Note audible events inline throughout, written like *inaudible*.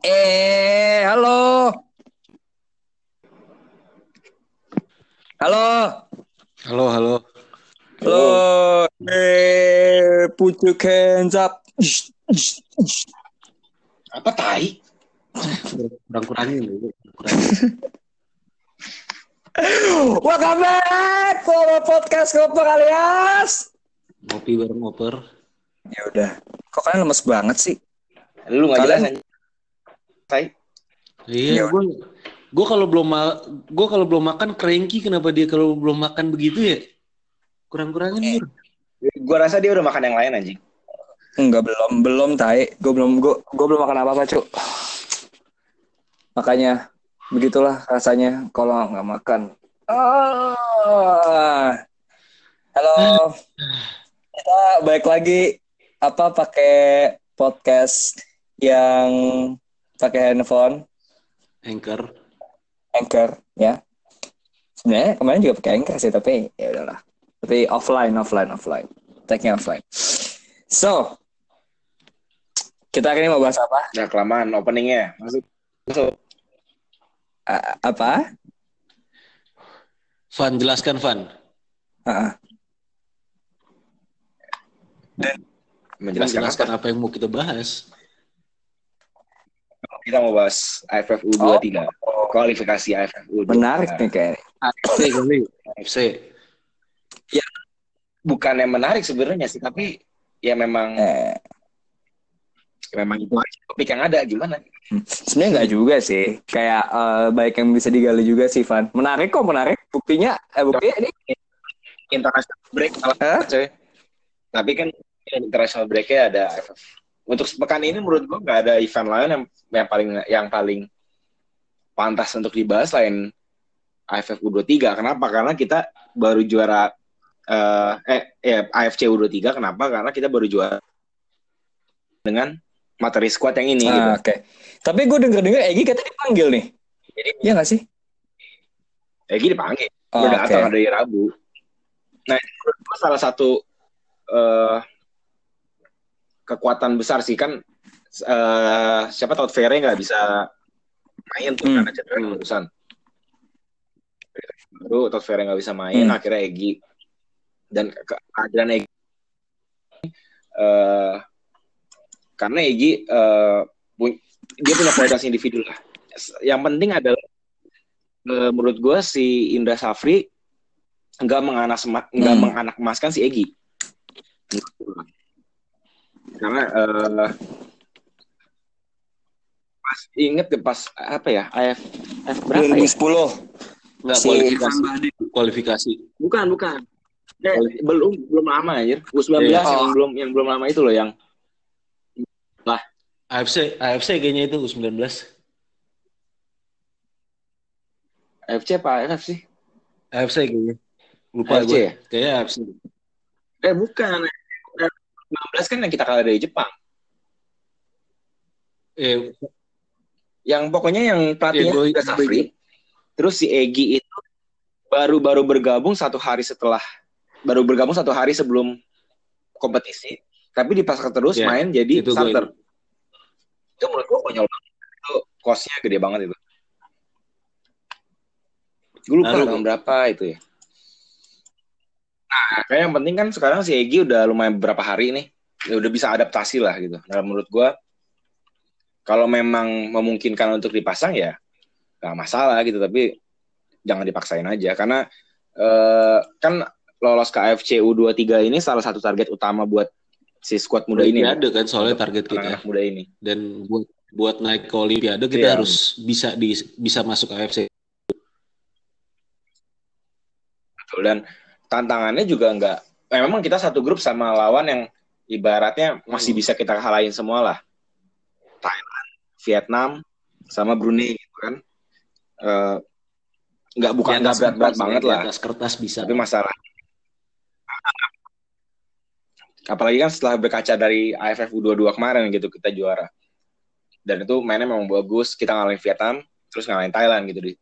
Eh, halo. Halo. Halo, halo. Halo. Eh, put your hands up. Apa tai? Kurang kurangin dulu. Welcome back to podcast Koper alias. Ngopi bareng ngoper. Ya udah. Kok kalian lemes banget sih? Lu nggak jelas. Tai. Iya, Ya gue gue kalau belum ma gue kalau belum makan cranky kenapa dia kalau belum makan begitu ya? Kurang kurangin Bur. Gua rasa dia udah makan yang lain anjing. Enggak belum, belum tai. Gue belum gue gue belum makan apa-apa, Cuk. Makanya begitulah rasanya kalau nggak makan. Ah. Halo. Kita balik lagi apa pakai podcast yang pakai handphone Anchor. Anchor ya. Sebenarnya kemarin juga pakai Anchor sih tapi ya udahlah. Tapi offline, offline, offline. Tag-nya offline. So, kita hari ini mau bahas apa? Udah kelamaan openingnya. Masuk. Masuk. A- apa? Van jelaskan Van. Ah, Menjelaskan Jelaskan apa? apa yang mau kita bahas. Kita mau bahas AFF U23. Kualifikasi AFF U23. menarik nih kayaknya. AFC kali. AFC. Bukan yang menarik sebenarnya sih, tapi ya memang Eh, memang itu aja topik yang ada gimana? sebenarnya nggak juga sih. Kayak eh, baik yang bisa digali juga sih, Van. Menarik kok, menarik. Buktinya, eh, buktinya ini. International break coy. Tapi kan international breaknya ada AFF. Untuk pekan ini menurut gua nggak ada event lain yang yang paling yang paling pantas untuk dibahas selain AFF U23. Kenapa? Karena kita baru juara eh eh, eh AFC U23 kenapa? Karena kita baru juara dengan materi squad yang ini gitu. Ah, Oke. Tapi gue denger-denger Egi katanya dipanggil nih. Jadi Iya nggak sih? Egi dipanggil. Oh, udah datang oke. dari Rabu. Nah, itu menurut salah satu eh, kekuatan besar sih kan eh, siapa Todd Ferre nggak bisa main tuh Hmm. karena cedera Hmm. barusan. Baru Todd Ferre nggak bisa main, Hmm. akhirnya Egi dan ke- kehadiran Egi eh, karena Egi pu- dia punya kualitas individu lah. Yang penting adalah menurut gue si Indra Safri nggak menganas nggak Hmm. menganak emaskan si Egi karena eh, pas inget deh pas apa ya AF AF berapa ya 2010. Enggak Si kualifikasi. Kualifikasi. bukan bukan Eh, belum belum lama anjir U19 Iya. yang Oh. belum yang belum lama itu loh yang AFC, AFC kayaknya itu U19. AFC apa AFF sih AFC kayaknya. Lupa AFC gue. ya? Kayaknya AFC. eh bukan 19 kan yang kita kalah dari Jepang. Eh, yang pokoknya yang pelatihnya Iya, gua- Indra Safri. terus si Egi itu baru-baru bergabung satu hari setelah baru bergabung satu hari sebelum kompetisi. Tapi dipasang terus Iya, main jadi itu starter. itu menurut gua konyol banget. Itu costnya gede banget itu. Gue lupa tahun berapa itu ya nah kayak yang penting kan sekarang si Egi udah lumayan beberapa hari nih ya udah bisa adaptasi lah gitu nah menurut gua kalau memang memungkinkan untuk dipasang ya nggak masalah gitu tapi jangan dipaksain aja karena eh, kan lolos ke AFC U23 ini salah satu target utama buat si squad muda ini Olimpiade kan soalnya target kita. anak muda ini Dan buat buat naik ke Olimpiade kita Iya. harus bisa di bisa masuk AFC. Betul. dan tantangannya juga nggak eh, memang kita satu grup sama lawan yang ibaratnya masih Hmm. bisa kita kalahin semua lah. Thailand Vietnam sama Brunei gitu kan. Eh, nggak bukan Di nggak atas berat-berat kertas, banget lah. atas kertas bisa. tapi masalah apalagi kan setelah berkaca dari AFF U22 kemarin gitu kita juara. Dan itu mainnya memang bagus kita ngalahin Vietnam terus ngalahin Thailand gitu di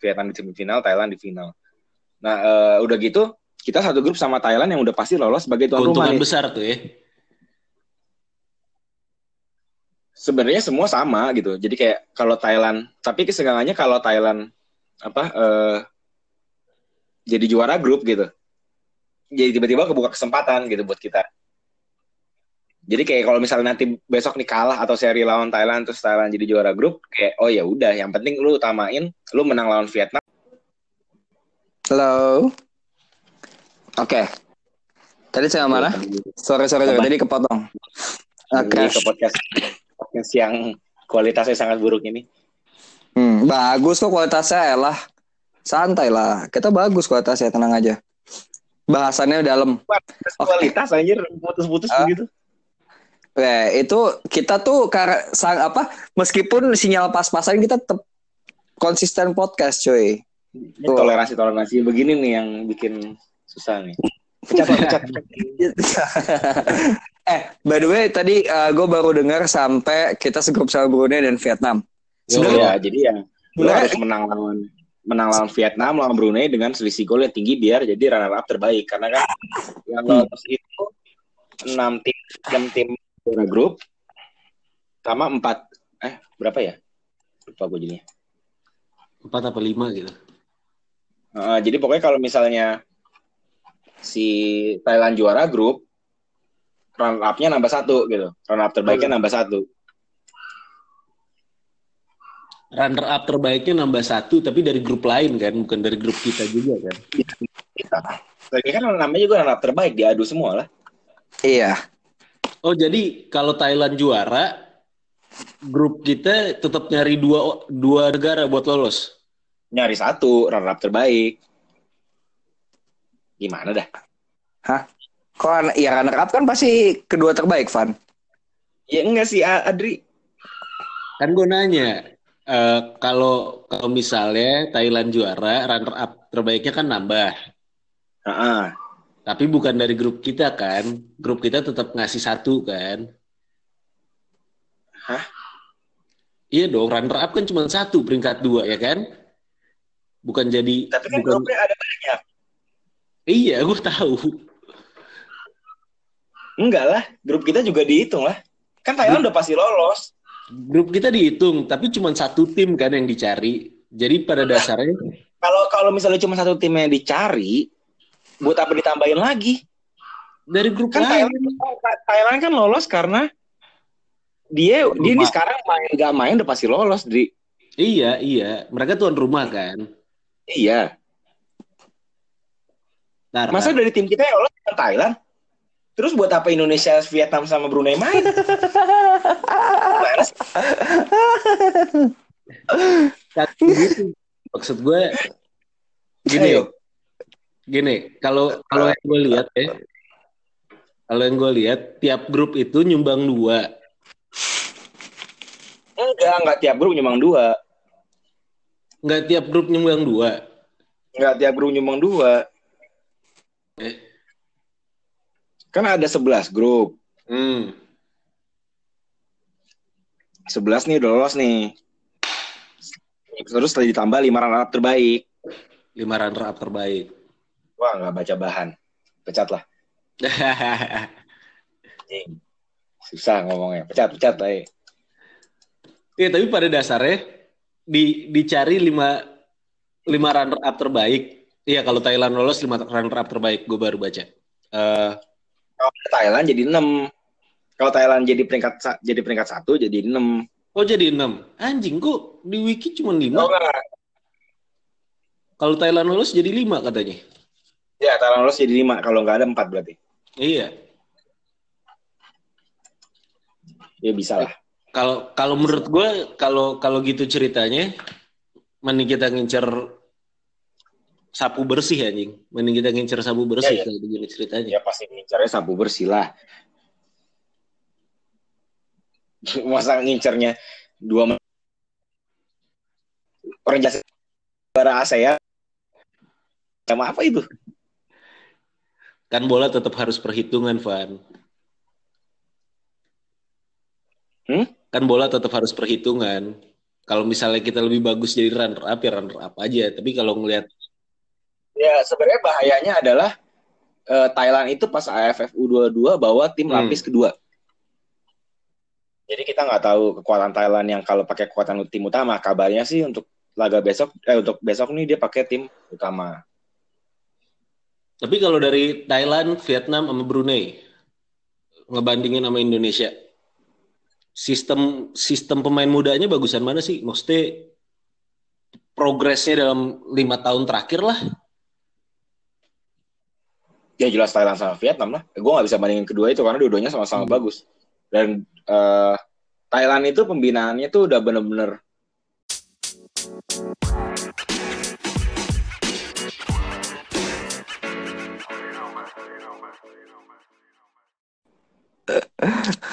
Vietnam di semifinal Thailand di final. Nah eh, udah gitu kita satu grup sama Thailand yang udah pasti lolos sebagai tuan rumah Keuntungan nih. besar tuh ya. sebenarnya semua sama gitu. Jadi kayak kalau Thailand, tapi kesengangannya kalau Thailand apa eh jadi juara grup gitu. Jadi tiba-tiba kebuka kesempatan gitu buat kita. Jadi kayak kalau misalnya nanti besok nih kalah atau seri lawan Thailand terus Thailand jadi juara grup, kayak oh ya udah, yang penting lu utamain lu menang lawan Vietnam. Halo. Oke. Tadi saya mana? Sorry, sorry, sorry. Apa? Tadi kepotong. Ah, Jadi crash. ke podcast podcast yang kualitasnya sangat buruk ini. Hmm, bagus kok kualitasnya elah. Santai lah. Kita bagus kualitasnya, tenang aja. Bahasannya dalam. Kualitas anjir putus-putus Ah. begitu. Eh, itu kita tuh karena sang apa meskipun sinyal pas-pasan kita tetap konsisten podcast, cuy. Ini Tuh. toleransi toleransi begini nih yang bikin susah nih. Pecat, pecat, pecat. eh, by the way tadi gue baru dengar sampai kita segrup sama Brunei dan Vietnam. Iya, Sebenarnya jadi ya lu Sebenarnya- harus menang lawan menang lawan Vietnam lawan Brunei dengan selisih gol yang tinggi biar jadi runner up terbaik karena kan yang lolos itu enam tim enam tim juara grup sama empat eh berapa ya lupa gue jadinya Empat apa lima gitu. Eh, jadi pokoknya kalau misalnya si Thailand juara grup runner up-nya nambah satu gitu runner up terbaiknya nambah satu Runner up terbaiknya nambah satu, tapi dari grup lain kan, bukan dari grup kita juga kan. kita Lagi kan namanya juga runner up terbaik diadu semua lah iya. Oh jadi kalau Thailand juara, grup kita tetap nyari dua dua negara buat lolos. nyari satu runner up terbaik gimana dah Kok an- ya runner up kan pasti kedua terbaik, Van. ya enggak sih A- Adri Kan gue nanya, eh, kalau kalau misalnya Thailand juara, runner up terbaiknya kan nambah. Heeh. Tapi bukan dari grup kita kan. Grup kita tetap ngasih satu kan. Hah? Iya dong, runner up kan cuma satu peringkat dua ya kan? Bukan jadi tapi kan bukan grupnya ada banyak Iya, gue tahu. enggak lah grup kita juga dihitung lah kan Thailand udah pasti lolos Grup kita dihitung, tapi cuma satu tim kan yang dicari. Jadi pada dasarnya kalau kalau misalnya cuma satu tim yang dicari buat apa ditambahin lagi dari grup kan lain. Thailand, Thailand kan lolos karena dia dia ini sekarang main gak main udah pasti lolos di Iya, iya. Mereka tuan rumah kan. iya Ntar, masa dari tim kita yang lolos kan Thailand terus buat apa Indonesia Vietnam sama Brunei main gitu. Maksud gue gini, Ayo. gini. Kalau kalau yang gue lihat ya, kalau yang gue lihat tiap grup itu nyumbang dua. enggak enggak tiap grup nyumbang dua Nggak tiap grup nyumbang dua. enggak tiap grup nyumbang dua Eh. Kan ada 11 grup Hmm. 11 nih udah lolos nih terus setelah ditambah 5 runner up terbaik Lima runner up terbaik. wah nggak baca bahan pecat lah *laughs* susah ngomongnya pecat pecat lah eh. Iya, tapi pada dasarnya di dicari lima lima runner up terbaik. Iya, kalau Thailand lolos lima runner up terbaik, gue baru baca. Eh, kalau Thailand jadi 6 kalau Thailand jadi peringkat jadi peringkat satu jadi 6 oh jadi enam. Anjing, kok di wiki cuma lima? oh, enggak. Kalau Thailand lolos jadi lima katanya. ya Thailand lolos jadi 5 kalau nggak ada 4 berarti Iya. ya bisa lah Kalau kalau menurut gue kalau kalau gitu ceritanya, mending kita ngincer sapu bersih anjing. Mending kita ngincer sapu bersih Iya, iya. kalau begini ceritanya. ya pasti ngincarnya sapu bersih lah *laughs* masa ngincernya dua orang jasa bara ASEAN sama apa itu Kan bola tetap harus perhitungan, Van. Hmm? Kan bola tetap harus perhitungan. Kalau misalnya kita lebih bagus jadi runner up ya runner up aja. Tapi kalau ngelihat ya sebenarnya bahayanya adalah eh, Thailand itu pas AFF U22 bawa tim Hmm. lapis kedua Jadi kita nggak tahu kekuatan Thailand yang kalau pakai kekuatan tim utama. Kabarnya sih untuk laga besok, eh untuk besok nih dia pakai tim utama. Tapi kalau dari Thailand, Vietnam, sama Brunei, ngebandingin sama Indonesia, sistem sistem pemain mudanya bagusan mana sih? Maksudnya progresnya dalam lima tahun terakhir lah. Ya jelas Thailand sama Vietnam lah. Gue nggak bisa bandingin kedua itu karena dua-duanya sama-sama Hmm. bagus. Dan eh, Thailand itu pembinaannya tuh udah bener-bener *laughs*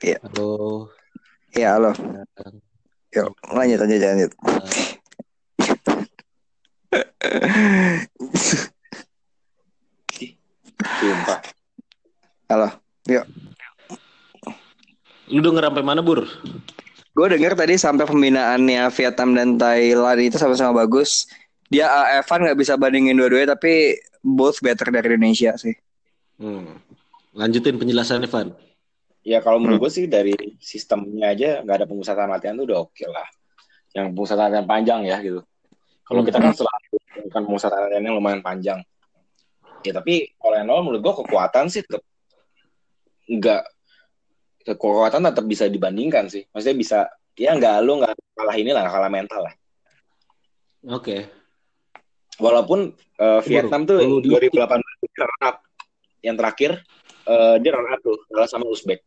Halo. Ya, halo. Yuk, lanjut, lanjut, lanjut. Sumpah. Halo. Yuk. Lu denger sampai mana, Bur? Gue denger tadi sampai pembinaannya Vietnam dan Thailand itu sama-sama bagus. Dia uh, Evan nggak bisa bandingin dua-duanya, tapi both better dari Indonesia sih. Hmm. Lanjutin penjelasannya, Van. Ya kalau menurut gue sih dari sistemnya aja nggak ada pengusatan latihan tuh udah oke lah. Yang pengusatan latihan panjang ya gitu. Kalau kita kan selalu kan yang lumayan panjang. Ya tapi kalau yang nol menurut gue kekuatan sih tetap nggak kekuatan tetap bisa dibandingkan sih. Maksudnya bisa ya nggak lu nggak kalah ini lah nggak kalah mental lah. Oke. Walaupun eh, Vietnam tuh di- 2018 runner up yang terakhir eh, dia runner up tuh kalah sama Uzbek.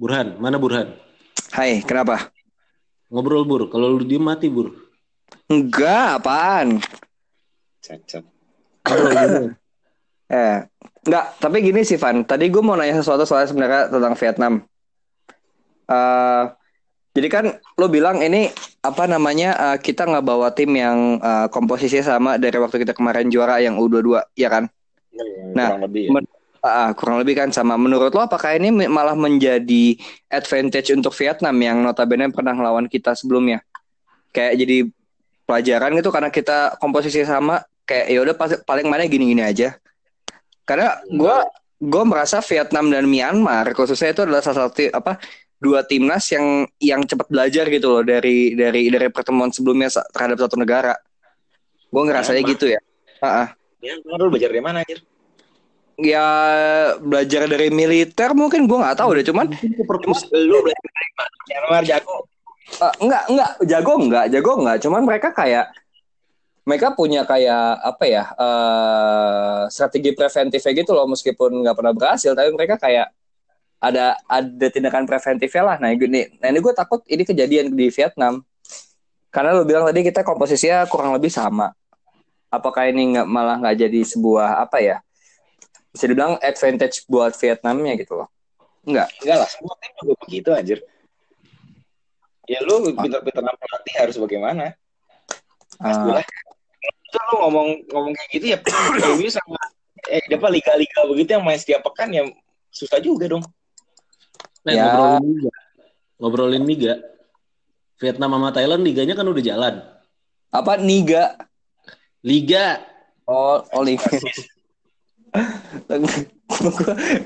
Burhan, mana Burhan? Hai, kenapa? Ngobrol, Bur. Kalau lu diem mati, Bur. Enggak, apaan? Cacat. *coughs* Dulu. Eh, enggak, tapi gini sih Van. Tadi gue mau nanya sesuatu soalnya sebenarnya tentang Vietnam. Eh, jadi kan lo bilang ini apa namanya eh, kita nggak bawa tim yang eh, komposisinya sama dari waktu kita kemarin juara yang U22, ya kan? Nah, kurang lebih ya. men- Ah, kurang lebih kan sama. Menurut lo apakah ini malah menjadi advantage untuk Vietnam yang notabene pernah lawan kita sebelumnya? Kayak jadi pelajaran gitu karena kita komposisi sama kayak ya udah paling mana gini-gini aja. Karena gua gue merasa Vietnam dan Myanmar khususnya itu adalah salah satu apa dua timnas yang yang cepat belajar gitu loh dari dari dari pertemuan sebelumnya terhadap satu negara. Gue ngerasanya Myanmar. gitu ya. Ah, ah. Ya, lu belajar dari mana anjir? ya belajar dari militer mungkin gue nggak tahu deh cuman Cuma lu belajar dari? Myanmar jago. Eh, enggak enggak. Jago enggak jago enggak. Cuman mereka kayak mereka punya kayak apa ya eh strategi preventifnya gitu loh. Meskipun nggak pernah berhasil tapi mereka kayak ada ada tindakan preventifnya lah. Nah ini nah ini gue takut ini kejadian di Vietnam. Karena lo bilang tadi kita komposisinya kurang lebih sama. Apakah ini nggak malah nggak jadi sebuah apa ya bisa dibilang advantage buat Vietnamnya gitu loh? Enggak. Enggak lah, semua tim juga begitu anjir. Ya lu pintar-pintar pelatih harus bagaimana? Ah, Jelas. Itu lu ngomong ngomong kayak gitu ya *coughs* PSW sama eh apa liga-liga begitu yang main setiap pekan ya susah juga dong. Nah, Ya. ngobrolin liga. Ngobrolin liga. Vietnam sama Thailand liganya kan udah jalan. apa niga Liga. Oh, Oli. *laughs*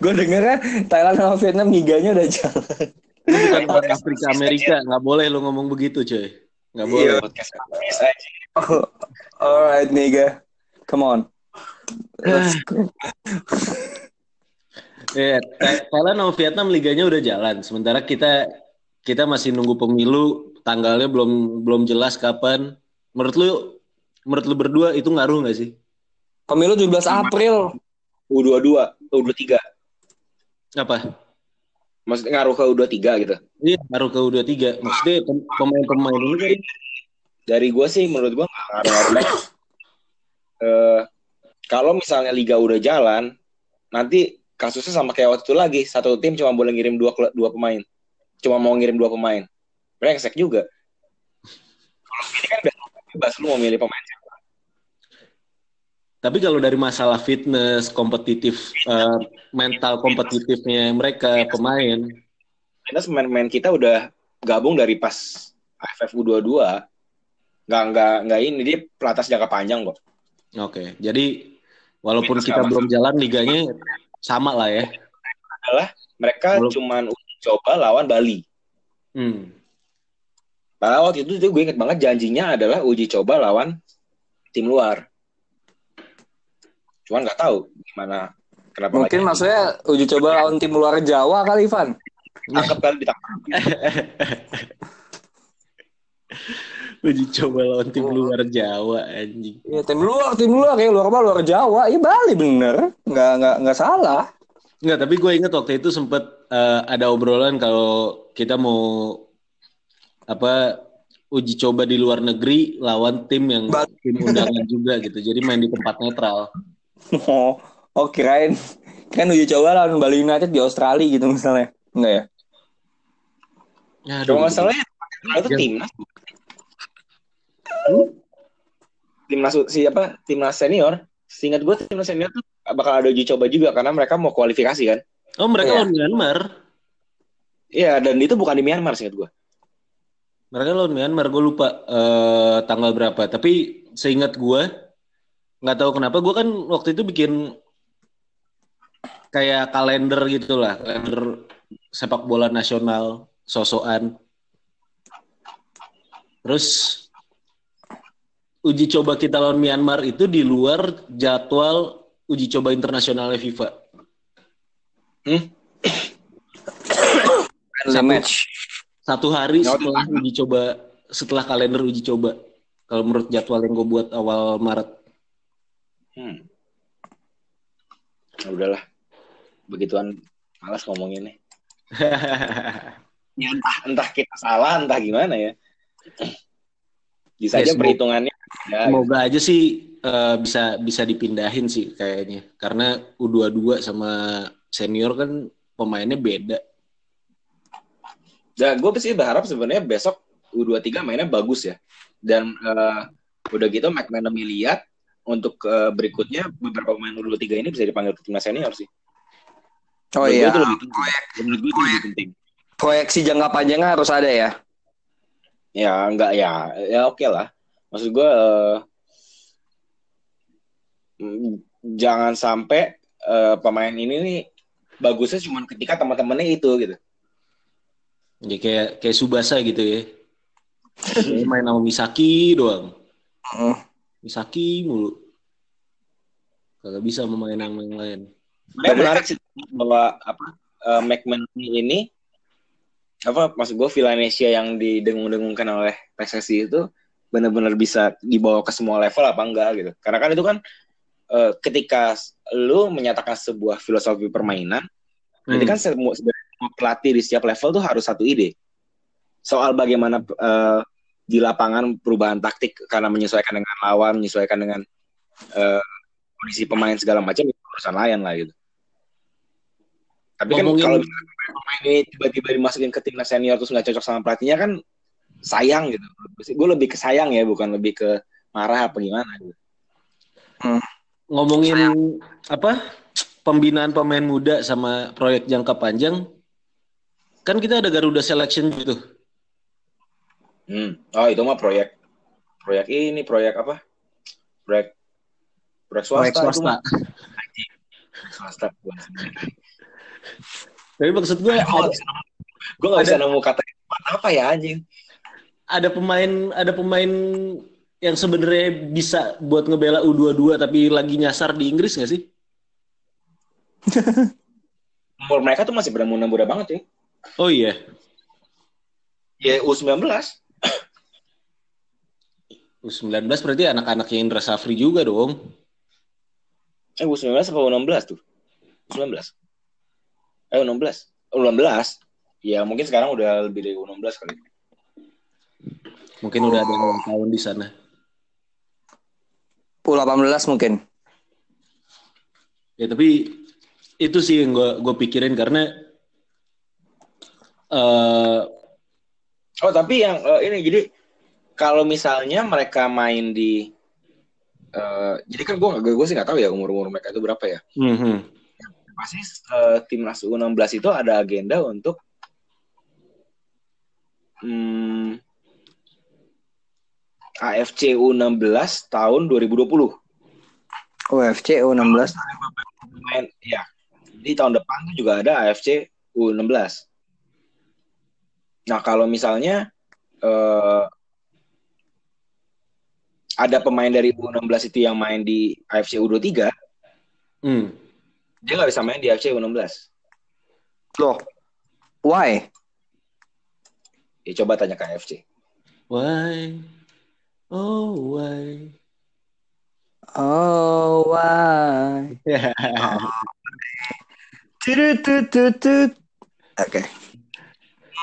gue dengernya Thailand sama Vietnam liganya udah jalan. Bukan orang Afrika Amerika, nggak boleh lu ngomong begitu, coy. Nggak boleh. Iya, *laughs* podcast Inggris aja. Oh, alright, niga. Come on. Let's *sighs* go. Eh, Thailand sama Vietnam liganya udah jalan. Sementara kita kita masih nunggu pemilu, tanggalnya belum belum jelas kapan. Menurut lu menurut lu berdua itu ngaruh nggak sih? Pemilu 17 April. U22, U23. Apa? Maksudnya ngaruh ke U23 gitu. Iya, ngaruh ke U23. Maksudnya pem- pemain-pemain ini kan Dari gue sih menurut gue ngaruh-ngaruh banget. Eh, kalau misalnya liga udah jalan, nanti kasusnya sama kayak waktu itu lagi. Satu tim cuma boleh ngirim dua dua pemain. Cuma mau ngirim dua pemain. Brengsek juga. Kalau ini kan bebas, bebas lu mau milih pemain. Tapi kalau dari masalah fitness, kompetitif, eh, mental kompetitifnya mereka pemain, Karena pemain-pemain kita udah gabung dari pas AFF U22. Nggak, nggak, nggak ini. Dia pelatih jangka panjang kok. oke. Jadi walaupun kita belum jalan liganya, sama lah ya. adalah mereka Belum. cuman uji coba lawan Bali. Hmm. Padahal waktu itu tuh gue inget banget janjinya adalah uji coba lawan tim luar. Cuman nggak tahu gimana kenapa Mungkin jadi. maksudnya uji coba *laughs* lawan tim luar Jawa kali, Ivan. tangkap kali ditangkap. *laughs* Uji coba lawan tim luar Jawa anjing. Ya, tim luar, tim luar ya luar apa luar Jawa. Ya Bali bener, nggak nggak nggak salah. Enggak, tapi gue inget waktu itu sempet eh, ada obrolan kalau kita mau apa uji coba di luar negeri lawan tim yang tim undangan juga gitu. Jadi main di tempat netral. *laughs* Oh, oh kirain kan uji coba lawan Bali United di Australia gitu misalnya. Enggak ya? Ya, Kalau nggak salah ya, itu Ya. timnas. Timnas siapa? Timnas senior. Seingat gue timnas senior tuh bakal ada uji coba juga karena mereka mau kualifikasi kan. Oh, mereka lawan Myanmar. Iya, dan itu bukan di Myanmar seingat gue. Mereka lawan Myanmar, gue lupa eh, tanggal berapa. Tapi seingat gue, nggak tahu kenapa gue kan waktu itu bikin kayak kalender gitu lah, kalender sepak bola nasional, sosokan. Terus uji coba kita lawan Myanmar itu di luar jadwal uji coba internasionalnya FIFA. Friendly *coughs* Satu- match. Satu hari setelah uji coba, setelah kalender uji coba. Kalau menurut jadwal yang gue buat awal Maret. Hmm. Ya udahlah. Begituan malas ngomonginnya. *laughs* Ya entah entah kita salah, entah gimana ya. Bisa Ya, aja semoga- perhitungannya. Ya, Semoga aja sih eh, bisa bisa dipindahin sih kayaknya. Karena U22 sama senior kan pemainnya beda. Dan gue sih berharap sebenarnya besok U23 mainnya bagus ya. Dan eh, udah gitu McManamy lihat untuk eh, berikutnya beberapa pemain U23 ini bisa dipanggil ke timnas senior sih. Oh Menurut iya. itu lebih penting. Menurut gue itu lebih penting. Proyeksi jangka panjangnya harus ada ya. Ya enggak ya, ya oke lah. Maksud gue eh, mm, jangan sampai eh, pemain ini nih bagusnya cuma ketika teman-temannya itu gitu. Jadi kayak kayak Subasa gitu ya. *laughs* Main sama Misaki doang. Mm. Misaki mulu. Kagak bisa memain yang lain. Sebenarnya menarik sih bahwa apa eh, McManamy ini apa maksud gue Villanesia yang didengung-dengungkan oleh PSSI itu benar-benar bisa dibawa ke semua level apa enggak gitu. Karena kan itu kan eh, ketika lu menyatakan sebuah filosofi permainan, Hmm. Jadi kan semua semua pelatih di setiap level tuh harus satu ide soal bagaimana eh, di lapangan perubahan taktik karena menyesuaikan dengan lawan, menyesuaikan dengan eh, kondisi pemain segala macam itu urusan lain lah gitu. Tapi kan Ngomongin- kalau misalnya pemain ini tiba-tiba dimasukin ke timnas senior terus nggak cocok sama pelatihnya kan sayang gitu. Gue lebih ke sayang ya, bukan lebih ke marah apa gimana gitu. Ngomongin apa? Pembinaan pemain muda sama proyek jangka panjang. Kan kita ada Garuda Selection gitu. Hmm. Oh itu mah proyek proyek ini proyek apa? Proyek proyek swasta, Proyek swasta. swasta. Tapi maksud gue ada, Gue gak bisa nemu kata apa ya anjing. ada pemain ada pemain yang sebenarnya bisa buat ngebela U22 tapi lagi nyasar di Inggris gak sih? *laughs* Umur mereka tuh masih pada muda-muda banget ya. Oh iya. Ya U19. U19 berarti anak-anaknya Indra Safri juga dong. Eh U19 apa U16 tuh? U19. Eh U16. U16. Ya mungkin sekarang udah lebih dari U16 kali. Mungkin udah ada yang tahun di sana. U18 mungkin. Ya tapi itu sih yang gue gue pikirin karena eh Oh tapi yang eh, ini jadi kalau misalnya mereka main di eh, jadi kan gue gue sih nggak tahu ya umur umur mereka itu berapa ya. mhm. Pasti eh, timnas U16 itu ada agenda untuk hmm, AFC U16 tahun 2020. UFC U16. Main, ya. Jadi tahun depan tuh juga ada AFC U16. Nah, kalau misalnya eh, ada pemain dari U16 itu yang main di AFC U23, Hmm. dia nggak bisa main di AFC U16. Loh. Why? Ya coba tanya ke AFC. Why? Oh, why? Oh, why? *laughs* Tut. Oke.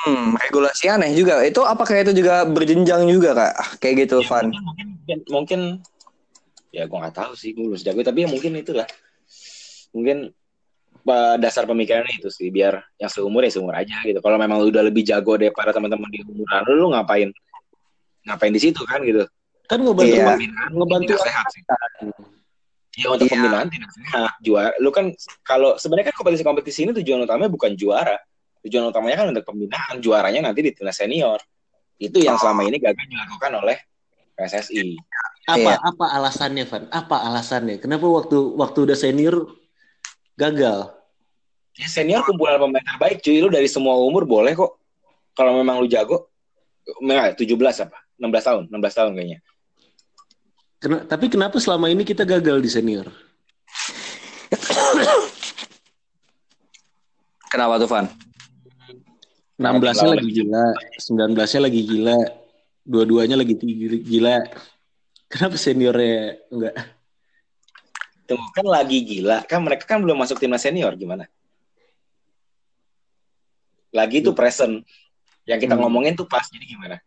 Hmm, regulasi aneh juga. Itu apakah itu juga berjenjang juga, Kak? Kayak gitu, Ya, Van. mungkin, mungkin, mungkin ya gue nggak tahu sih gue belum sejago tapi ya mungkin itulah. Mungkin dasar pemikirannya itu sih biar yang seumur ya seumur aja gitu. Kalau memang lu udah lebih jago daripada teman-teman di umuran lu lu ngapain ngapain di situ kan gitu. Kan ngebantu Iya. pembinaan ngebantu tidak sehat sih. ya untuk Iya. pembinaan tidak sehat. Juara lu kan kalau sebenarnya kan kompetisi-kompetisi ini tujuan utamanya bukan juara. Tujuan utamanya kan untuk pembinaan juaranya nanti di timnas senior. Itu yang selama ini gagal dilakukan oleh PSSI apa Iya. apa alasannya Van? Apa alasannya? Kenapa waktu waktu udah senior gagal? Ya, senior kumpulan pemain terbaik cuy. Lu dari semua umur boleh kok. Kalau memang lu jago Enggak, 17 apa? 16 tahun 16 tahun kayaknya. Kena- tapi kenapa selama ini kita gagal di senior? Kenapa tuh, Van? 16-nya lagi gila 19-nya lagi gila dua-duanya lagi tinggi- gila. Kenapa seniornya enggak? Tunggu kan lagi gila. Kan mereka kan belum masuk timnas senior gimana? Lagi itu present. Yang kita Hmm. ngomongin tuh pas jadi gimana?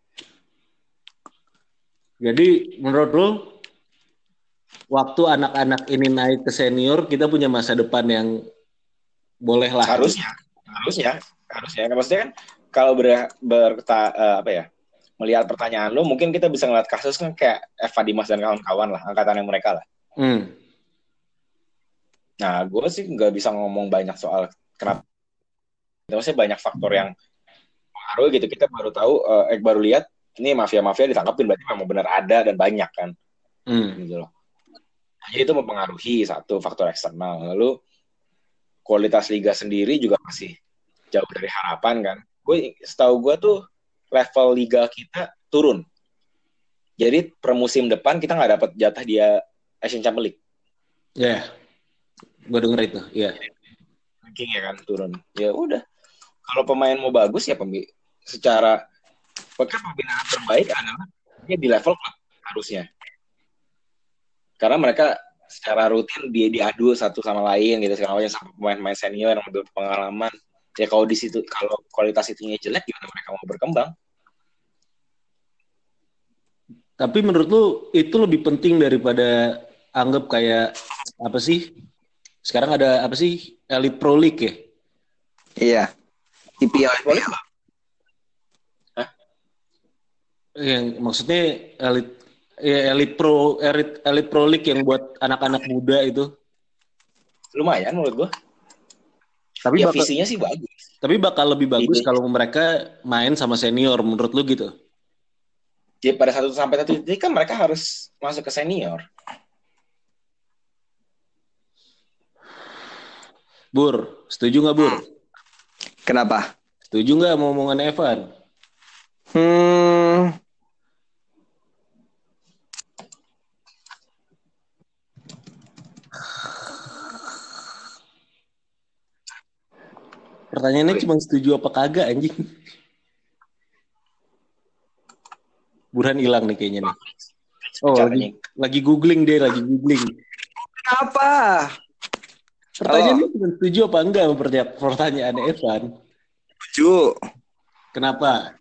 Jadi menurut lo waktu anak-anak ini naik ke senior kita punya masa depan yang boleh lah. harusnya. Harusnya. Harusnya. Maksudnya kan kalau ber, berta- eh, apa ya melihat pertanyaan lu mungkin kita bisa ngeliat kasus kan kayak Eva Dimas dan kawan-kawan lah angkatannya mereka lah Hmm. Nah, gue sih nggak bisa ngomong banyak soal kenapa. Maksudnya banyak faktor yang pengaruh gitu. Kita baru tahu, eh, eh, baru lihat ini mafia-mafia ditangkapin berarti memang benar ada dan banyak kan, Hmm. gitu loh. Jadi itu mempengaruhi satu faktor eksternal. Lalu kualitas liga sendiri juga masih jauh dari harapan kan. Gue setahu gue tuh level liga kita turun. Jadi per musim depan kita nggak dapat jatah dia Asian Champions League. Ya, gue denger itu. Ya. ranking ya kan turun. Ya udah. Kalau pemain mau bagus ya pembi secara bahkan pembinaan terbaik adalah dia di level klub harusnya. Karena mereka secara rutin dia diadu satu sama lain gitu segala macam sama pemain-pemain senior yang lebih pengalaman. Ya kalau di situ kalau kualitas itunya jelek gimana mereka mau berkembang? Tapi menurut lu itu lebih penting daripada anggap kayak apa sih? Sekarang ada apa sih? Elite Pro League ya? Iya. IPL. Boleh Yang maksudnya Elite ya Elite Pro Elite, Elite Pro League yang buat anak-anak muda itu. lumayan menurut gua. Tapi Ya bakal, visinya sih bagus. tapi bakal lebih bagus Ide. kalau mereka main sama senior menurut lu gitu. Jadi pada satu sampai satu titik kan mereka harus masuk ke senior. Bur, setuju nggak Bur? Kenapa? Setuju nggak mau omongan Evan? Hmm, Pertanyaannya Oke. cuma setuju apa kagak anjing. Burhan hilang nih kayaknya nih. Oh, lagi, lagi googling deh, lagi googling. kenapa? Pertanyaannya cuma setuju apa enggak pertanyaan Evan? Setuju. Kenapa?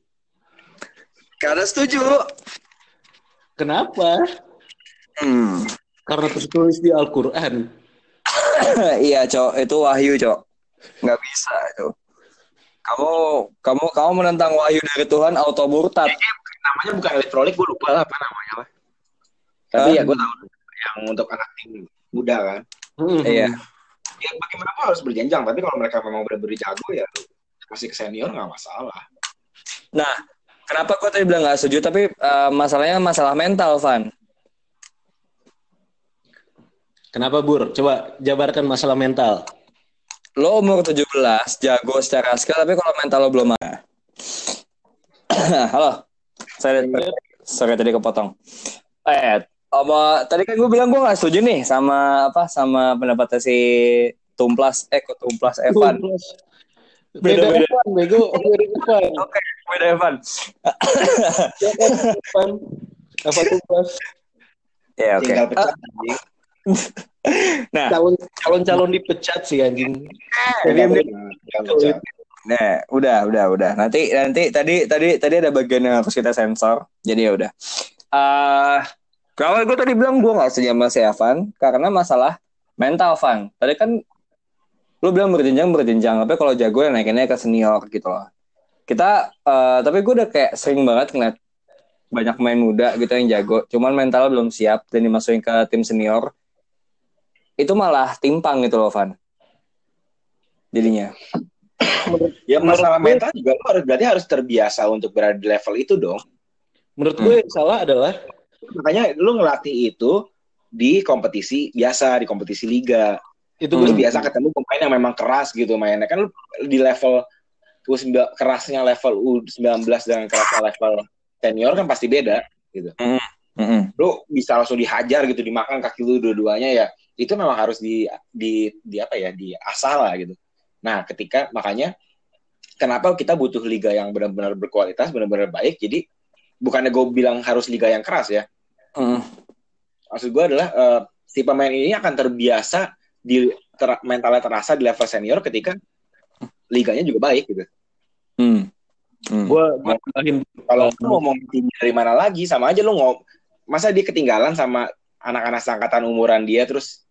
Karena setuju. Kenapa? Hmm. Karena tertulis di Al-Quran. *coughs* iya, Cok. Itu wahyu, Cok. Nggak bisa itu. Kamu kamu kamu menentang wahyu dari Tuhan auto murtad. namanya bukan League, gue lupa lah apa namanya lah. Tapi Hah? ya gue tahu yang untuk anak tim muda kan. Iya. Ya bagaimanapun harus berjenjang, tapi kalau mereka memang benar-benar jago ya kasih ke senior nggak masalah. Nah, kenapa gue tadi bilang nggak setuju? Tapi eh, masalahnya masalah mental, Van. Kenapa Bur? Coba jabarkan masalah mental. Lo umur 17, jago secara skill, tapi kalau mental lo belum ada. *clears throat* Halo, saya sorry tadi kepotong. Eh, apa tadi kan gue bilang gue gak setuju nih sama apa sama pendapatnya si Tumplas, eh kok Tumplas Evan. Beda, Beda-beda. Evan, bego. Beda Evan. *laughs* Oke, beda Evan. Evan? Evan Tumplas. *laughs* Ya oke. Tinggal pecah anjing. *laughs* Nah, Calon calon dipecat sih anjing. Tinggal pecah. Nah, udah, udah, udah. Nanti, nanti tadi, tadi, tadi ada bagian yang harus kita sensor. Jadi ya udah. Eh, kalau gue tadi bilang gue nggak setuju sama si Evan karena masalah mental Van. Tadi kan lu bilang berjenjang berjenjang, tapi kalau jago ya naikinnya ke senior gitu loh. Kita, eh, tapi gue udah kayak sering banget ngeliat banyak pemain muda gitu yang jago, cuman mentalnya belum siap dan dimasukin ke tim senior. Itu malah timpang gitu loh Van. Jadinya. *coughs* Ya masalah mental juga lo harus berarti harus terbiasa untuk berada di level itu dong. Menurut gue yang salah adalah Makanya lu ngelatih itu di kompetisi biasa, di kompetisi liga. itu Lu gue biasa ketemu pemain yang memang keras gitu mainnya. Kan lu di level U9 kerasnya level U19 dengan kerasnya level senior kan pasti beda gitu. Mm-mm. Lu bisa langsung dihajar gitu, dimakan kaki lu dua-duanya ya. Itu memang harus di di di apa ya, di asal lah gitu. Nah, ketika makanya kenapa kita butuh liga yang benar-benar berkualitas, benar-benar baik. Jadi bukannya gue bilang harus liga yang keras ya. Mm. Maksud gue adalah eh, si pemain ini akan terbiasa di ter- mentalnya terasa di level senior ketika liganya juga baik gitu. Mm. Mm. gue Kalau lu mau ngomong tim dari mana lagi sama aja lu ngom masa dia ketinggalan sama anak-anak seangkatan umuran dia terus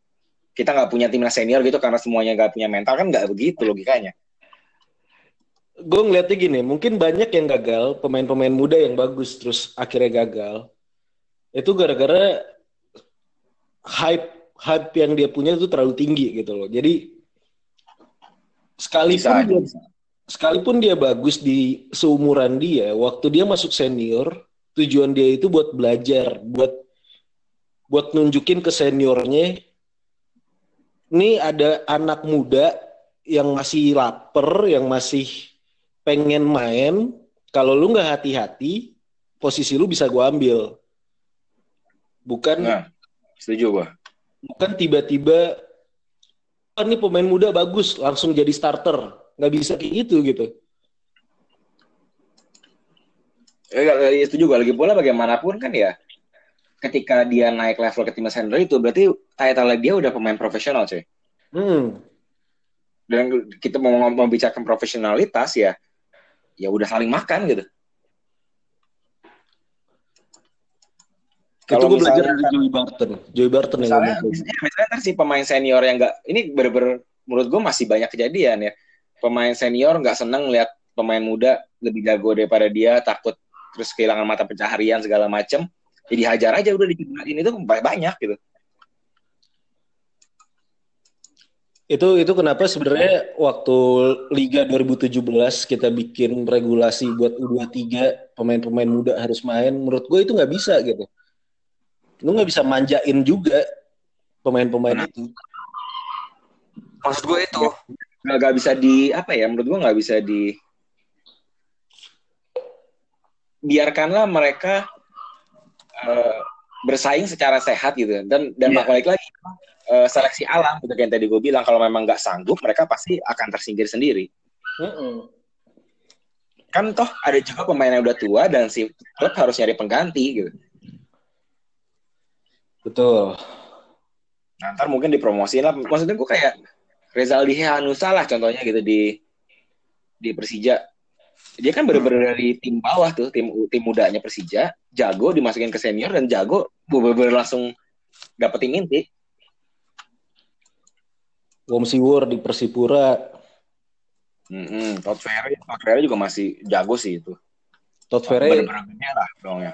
kita nggak punya timnas senior gitu karena semuanya nggak punya mental kan nggak begitu logikanya. gue ngeliatnya gini, mungkin banyak yang gagal, pemain-pemain muda yang bagus terus akhirnya gagal. Itu gara-gara hype hype yang dia punya itu terlalu tinggi gitu loh. Jadi sekalipun Bisa, dia, bisa. sekalipun dia bagus di seumuran dia, waktu dia masuk senior, tujuan dia itu buat belajar, buat buat nunjukin ke seniornya, nih ada anak muda yang masih lapar, yang masih pengen main, kalau lu nggak hati-hati, posisi lu bisa gua ambil. Bukan Nah, setuju gua. bukan tiba-tiba "Ah, ini pemain muda bagus langsung jadi starter. Nggak bisa kayak gitu gitu. Eh, itu juga lagi pula bagaimanapun kan ya ketika dia naik level ke timnas senior itu berarti title dia udah pemain profesional cuy Hmm. dan kita mau membicarakan profesionalitas ya ya udah saling makan gitu itu Kalau gue belajar dari Joey Barton. Joey Barton yang misalnya, ngomong. misalnya, misalnya ntar si pemain senior yang nggak ini bener-bener menurut gue masih banyak kejadian ya pemain senior nggak seneng lihat pemain muda lebih jago daripada dia takut terus kehilangan mata pencaharian segala macem jadi hajar aja udah dikirain itu ba- banyak gitu Itu itu kenapa sebenarnya waktu Liga 2017 kita bikin regulasi buat U23 pemain-pemain muda harus main. Menurut gue itu nggak bisa gitu. Lu nggak bisa manjain juga pemain-pemain itu. Maksud gue itu. nggak nggak bisa di apa ya menurut gue nggak bisa di biarkanlah mereka eh, bersaing secara sehat gitu dan dan Iya. balik lagi eh, seleksi alam gitu yang tadi gue bilang kalau memang nggak sanggup mereka pasti akan tersingkir sendiri. Kan toh ada juga pemain yang udah tua dan si klub harus nyari pengganti gitu. Betul. nah, ntar mungkin dipromosiin lah. Maksudnya gue kayak Rezaldi Hanusa lah contohnya gitu di di Persija. Dia kan bener-bener dari tim bawah tuh tim tim mudanya Persija jago dimasukin ke senior dan jago bener-bener langsung dapetin inti Wom Siwor di Persipura, Mm-mm. Todd Ferry Todd Ferry juga masih jago sih itu Todd Ferry lah dong ya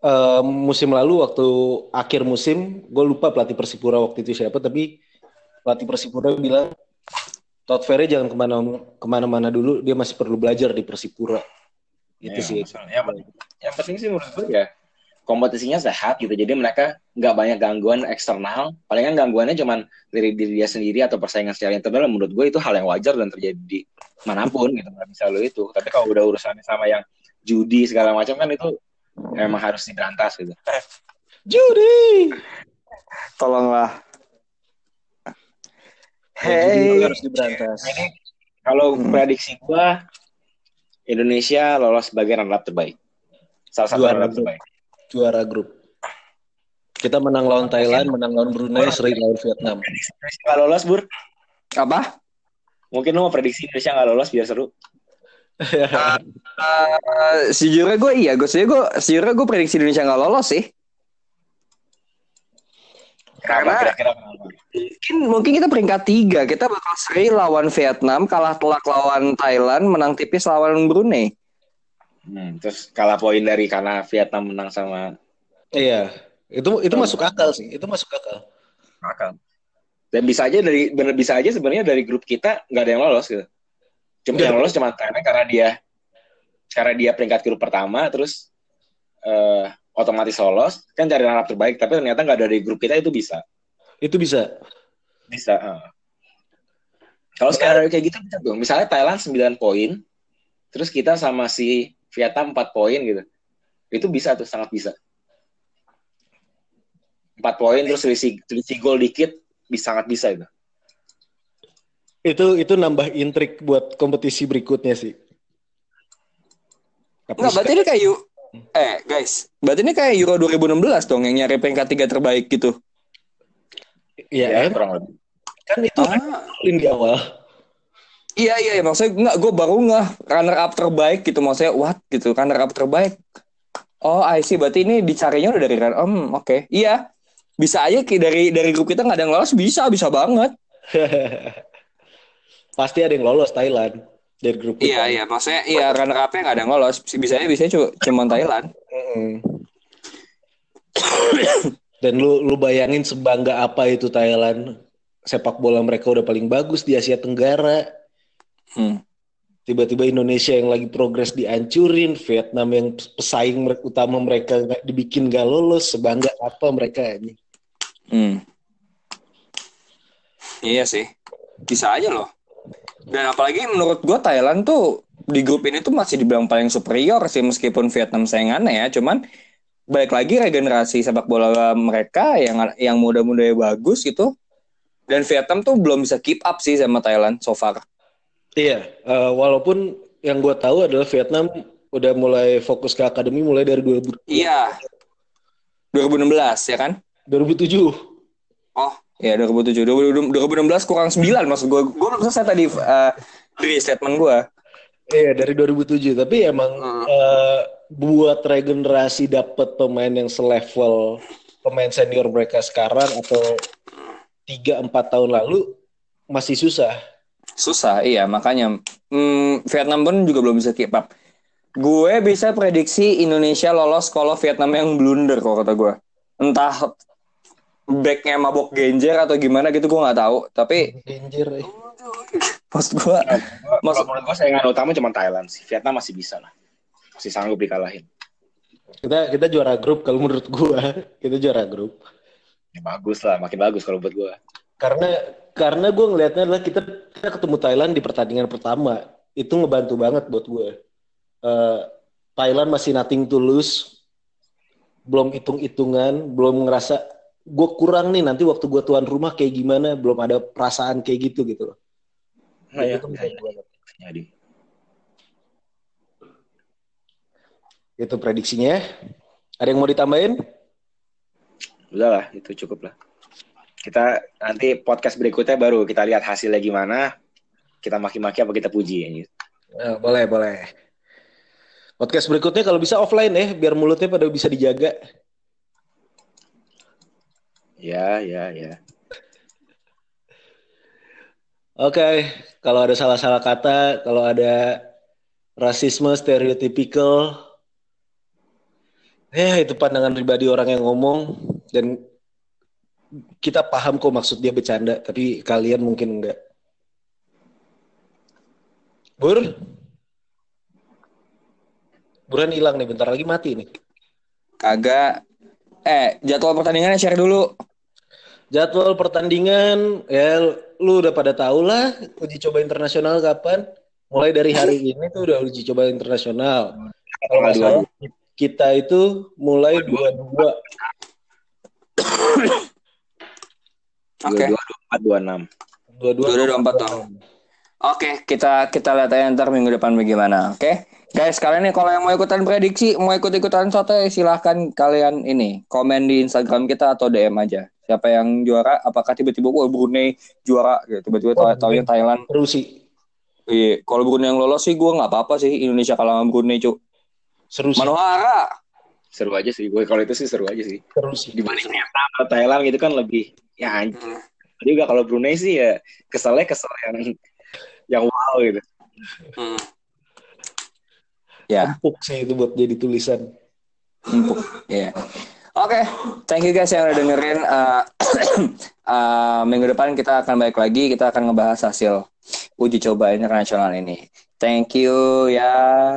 eh, musim lalu waktu akhir musim, gue lupa pelatih Persipura waktu itu siapa, tapi pelatih Persipura bilang Todd Ferry jangan ke mana ke mana-mana dulu, dia masih perlu belajar di Persipura. Itu Iya, sih. masalah. yang, penting, yang penting sih menurut gue ya kompetisinya sehat gitu. Jadi mereka nggak banyak gangguan eksternal. Palingan gangguannya cuman dari diri dia sendiri atau persaingan secara internal. Menurut gue itu hal yang wajar dan terjadi di mana pun gitu. Nggak bisa lo itu. Tapi kalau udah urusannya sama yang judi segala macam kan itu emang harus diberantas gitu. Judi. Tolonglah. Judi Hey. harus diberantas. Ini kalau Hmm. prediksi gua Indonesia lolos sebagai runner up terbaik. Salah satu Juara runner up grup. terbaik. Juara grup. Kita menang lawan Thailand, menang lawan Brunei, seri lawan Vietnam. Indonesia nggak lolos, Bur. Apa? Mungkin lu mau prediksi Indonesia nggak lolos biar seru. Eh, *laughs* sejujurnya gue iya, gue sejujurnya gue sejujurnya gue prediksi Indonesia nggak lolos sih. Kenapa Karena-? Mungkin mungkin kita peringkat tiga, kita bakal seri lawan Vietnam, kalah telak lawan Thailand, menang tipis lawan Brunei. Hmm, terus kalah poin dari karena Vietnam menang sama Iya, itu itu masuk akal sih, itu masuk akal. Akal. Dan bisa aja dari bener bisa aja sebenarnya dari grup kita nggak ada yang lolos gitu. Cuma Nggak. yang lolos cuma Thailand karena dia karena dia peringkat grup pertama terus eh, otomatis lolos kan cari up terbaik tapi ternyata nggak ada di grup kita itu bisa Itu bisa. bisa. eh. Kalau sekarang kayak gitu bisa dong. Misalnya Thailand 9 poin terus kita sama si Vietnam 4 poin gitu. Itu bisa tuh sangat bisa. 4 poin terus selisih selisih gol dikit bisa sangat bisa itu. Itu itu nambah intrik buat kompetisi berikutnya sih. Tapi Enggak, berarti ini kayak Euro- eh guys, berarti ini kayak Euro 2016 dong yang nyari peringkat tiga terbaik gitu. Iya, Ya, em, kurang lebih. kan itu Ah. paling di awal. Iya iya iya. maksudnya enggak gue baru nggak runner up terbaik gitu maksudnya what gitu runner up terbaik. Oh I see berarti ini dicarinya udah dari runner um, oke iya bisa aja dari dari grup kita nggak ada yang lolos bisa bisa banget. *laughs* Pasti ada yang lolos Thailand dari grup kita. Iya iya maksudnya iya runner upnya nggak ada yang lolos bisa aja bisa cuma *laughs* Thailand. *coughs* Dan lu lu bayangin sebangga apa itu Thailand. Sepak bola mereka udah paling bagus di Asia Tenggara. Hmm. Tiba-tiba Indonesia yang lagi progres dihancurin, Vietnam yang pesaing utama mereka nggak dibikin gak lolos, sebangga apa mereka ini. Hmm. Iya sih, bisa aja loh. Dan apalagi menurut gua Thailand tuh di grup ini tuh masih dibilang paling superior sih meskipun Vietnam saingannya ya. Cuman balik lagi regenerasi sepak bola mereka yang yang muda-muda bagus gitu. Dan Vietnam tuh belum bisa keep up sih sama Thailand so far. Iya, eh, walaupun yang gue tahu adalah Vietnam udah mulai fokus ke akademi mulai dari 2000, Iya. 2016 ya kan? 2007. Oh, ya 2007. 2000 2016 kurang 9 maksud gua. Gua belum selesai tadi eh, dari statement gua. Iya dari 2007 tapi emang Hmm. eh, buat regenerasi dapat pemain yang selevel pemain senior mereka sekarang atau 3-4 tahun lalu masih susah. Susah, iya makanya hmm, Vietnam pun juga belum bisa keep up. Gue bisa prediksi Indonesia lolos kalau Vietnam yang blunder kalau kata gue. Entah backnya mabok genjer atau gimana gitu gue nggak tahu. Tapi Danger. eh. maksud gue, Kalau maksud menurut gue saingan utama cuma Thailand sih. Vietnam masih bisa lah. Masih sanggup dikalahin. Kita kita juara grup kalau menurut gua. Kita juara grup. Ya, bagus lah, makin bagus kalau buat gue. Karena karena gue ngelihatnya adalah kita kita ketemu Thailand di pertandingan pertama itu ngebantu banget buat gue. Eh, Thailand masih nothing to lose, belum hitung-hitungan, belum ngerasa gue kurang nih nanti waktu gue tuan rumah kayak gimana, belum ada perasaan kayak gitu gitu loh. Nah, ya, Itu ya, banget. jadi. Itu prediksinya. Ada yang mau ditambahin? Udah lah, itu cukup lah. Kita nanti podcast berikutnya baru kita lihat hasilnya gimana. Kita maki-maki apa kita puji. Ya. Eh, boleh boleh. Podcast berikutnya kalau bisa offline ya, biar mulutnya pada bisa dijaga. Ya, ya, ya. Oke, kalau ada salah-salah kata, kalau ada rasisme, stereotypical, ya itu pandangan pribadi orang yang ngomong dan kita paham kok maksud dia bercanda, tapi kalian mungkin enggak. Bur? Buran hilang nih, bentar lagi mati nih. kagak. Eh, jadwal pertandingannya share dulu. Jadwal pertandingan ya lu udah pada tahu lah uji coba internasional kapan. Mulai dari hari ini tuh udah uji coba internasional. Kalau nggak salah kita itu mulai dua dua Oke. Dua dua empat dua enam. dua dua Dua dua empat tahun. Oke, kita kita lihat aja ntar minggu depan bagaimana. Oke, guys, kalian nih kalau yang mau ikutan prediksi, mau ikut ikutan sotoy, silahkan kalian ini komen di Instagram kita atau DM aja. Siapa yang juara? Apakah tiba-tiba wah Brunei juara? Gitu. Tiba-tiba tahu taunya Thailand. Terus sih Iya, kalau Brunei yang lolos sih gue nggak apa-apa sih Indonesia kalah sama Brunei cu. seru sih Manohara. Seru aja sih. Gue kalau itu sih seru aja sih. seru sih. Dibanding Thailand gitu kan lebih ya anjir. Hmm. Juga kalau Brunei sih ya keselnya kesel yang yang wow gitu. Hmm. Ya, Empuk sih itu buat jadi tulisan. empuk. Iya. Oke, thank you guys yang udah dengerin. Uh, uh, *clears throat* minggu depan kita akan balik lagi. Kita akan ngebahas hasil uji coba internasional ini. Thank you ya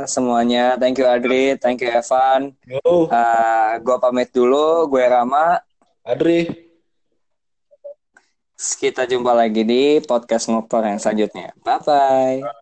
semuanya. Thank you Adri, thank you Evan. Yo, Uh, gue pamit dulu. Gue Rama. Adri. Kita jumpa lagi di podcast ngoper yang selanjutnya. Bye bye.